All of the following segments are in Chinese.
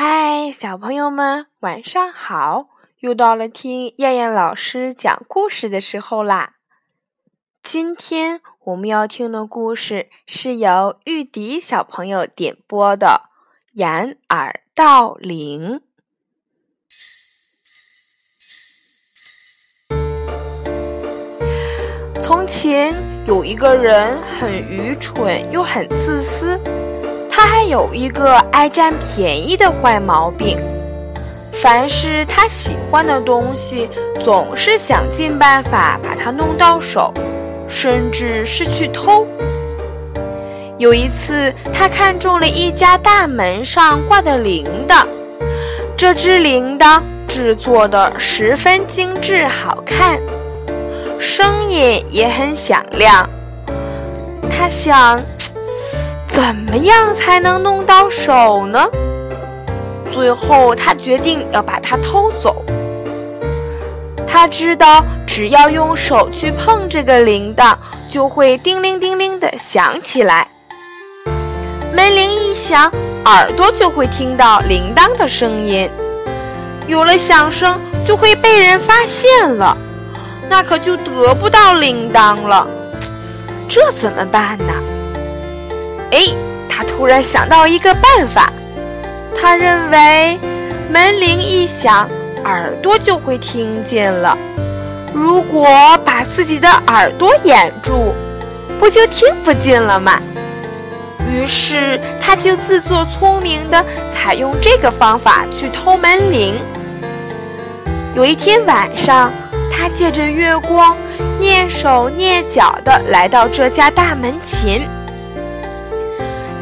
嗨，小朋友们，晚上好！又到了听燕燕老师讲故事的时候啦。今天我们要听的故事是由玉迪小朋友点播的《掩耳盗铃》。从前有一个人，很愚蠢又很自私。他还有一个爱占便宜的坏毛病，凡是他喜欢的东西，总是想尽办法把它弄到手，甚至是去偷。有一次，他看中了一家大门上挂的铃铛，这只铃铛制作的十分精致好看，声音也很响亮。他想。怎么样才能弄到手呢？最后，他决定要把它偷走。他知道，只要用手去碰这个铃铛，就会叮铃叮铃的响起来。门铃一响，耳朵就会听到铃铛的声音。有了响声，就会被人发现了，那可就得不到铃铛了。这怎么办呢？哎，他突然想到一个办法。他认为，门铃一响，耳朵就会听见了。如果把自己的耳朵掩住，不就听不见了吗？于是，他就自作聪明地采用这个方法去偷门铃。有一天晚上，他借着月光，蹑手蹑脚地来到这家大门前。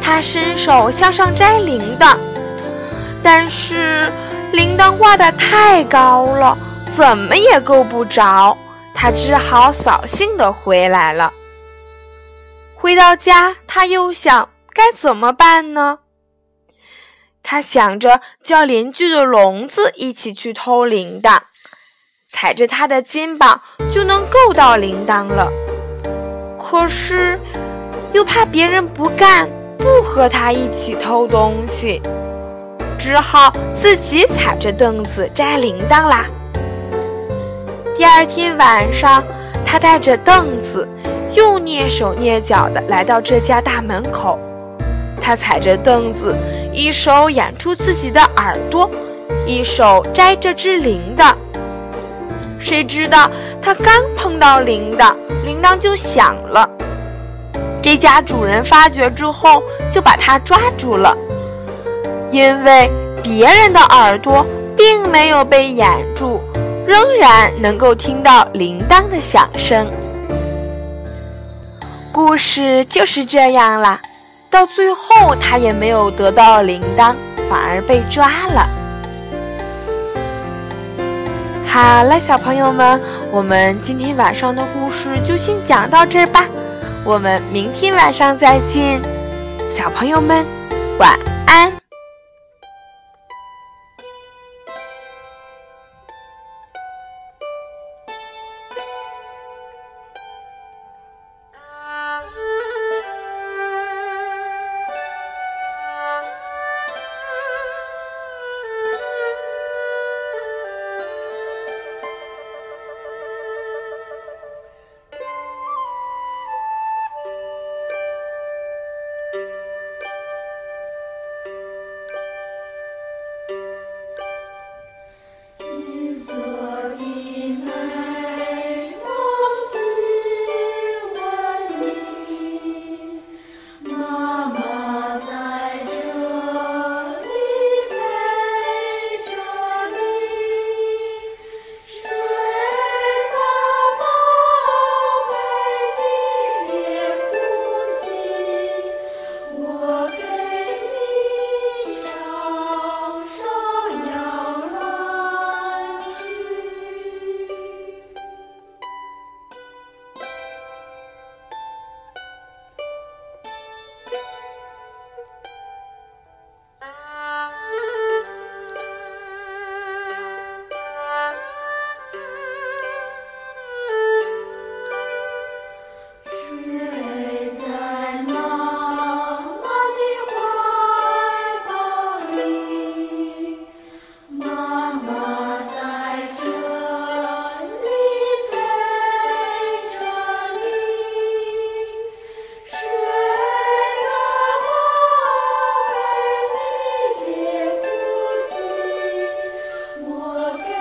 他伸手向上摘铃铛，但是铃铛挂得太高了，怎么也够不着。他只好扫兴地回来了。回到家，他又想该怎么办呢？他想着叫邻居的聋子一起去偷铃铛，踩着他的肩膀就能够到铃铛了。可是又怕别人不干。不和他一起偷东西，只好自己踩着凳子摘铃铛啦。第二天晚上，他带着凳子，又蹑手蹑脚地来到这家大门口。他踩着凳子，一手掩住自己的耳朵，一手摘这只铃铛。谁知道他刚碰到铃铛，铃铛就响了。这家主人发觉之后，就把他抓住了。因为别人的耳朵并没有被掩住，仍然能够听到铃铛的响声。故事就是这样啦。到最后，他也没有得到铃铛，反而被抓了。好了，小朋友们，我们今天晚上的故事就先讲到这儿吧。我们明天晚上再见，小朋友们，晚安。 어떻게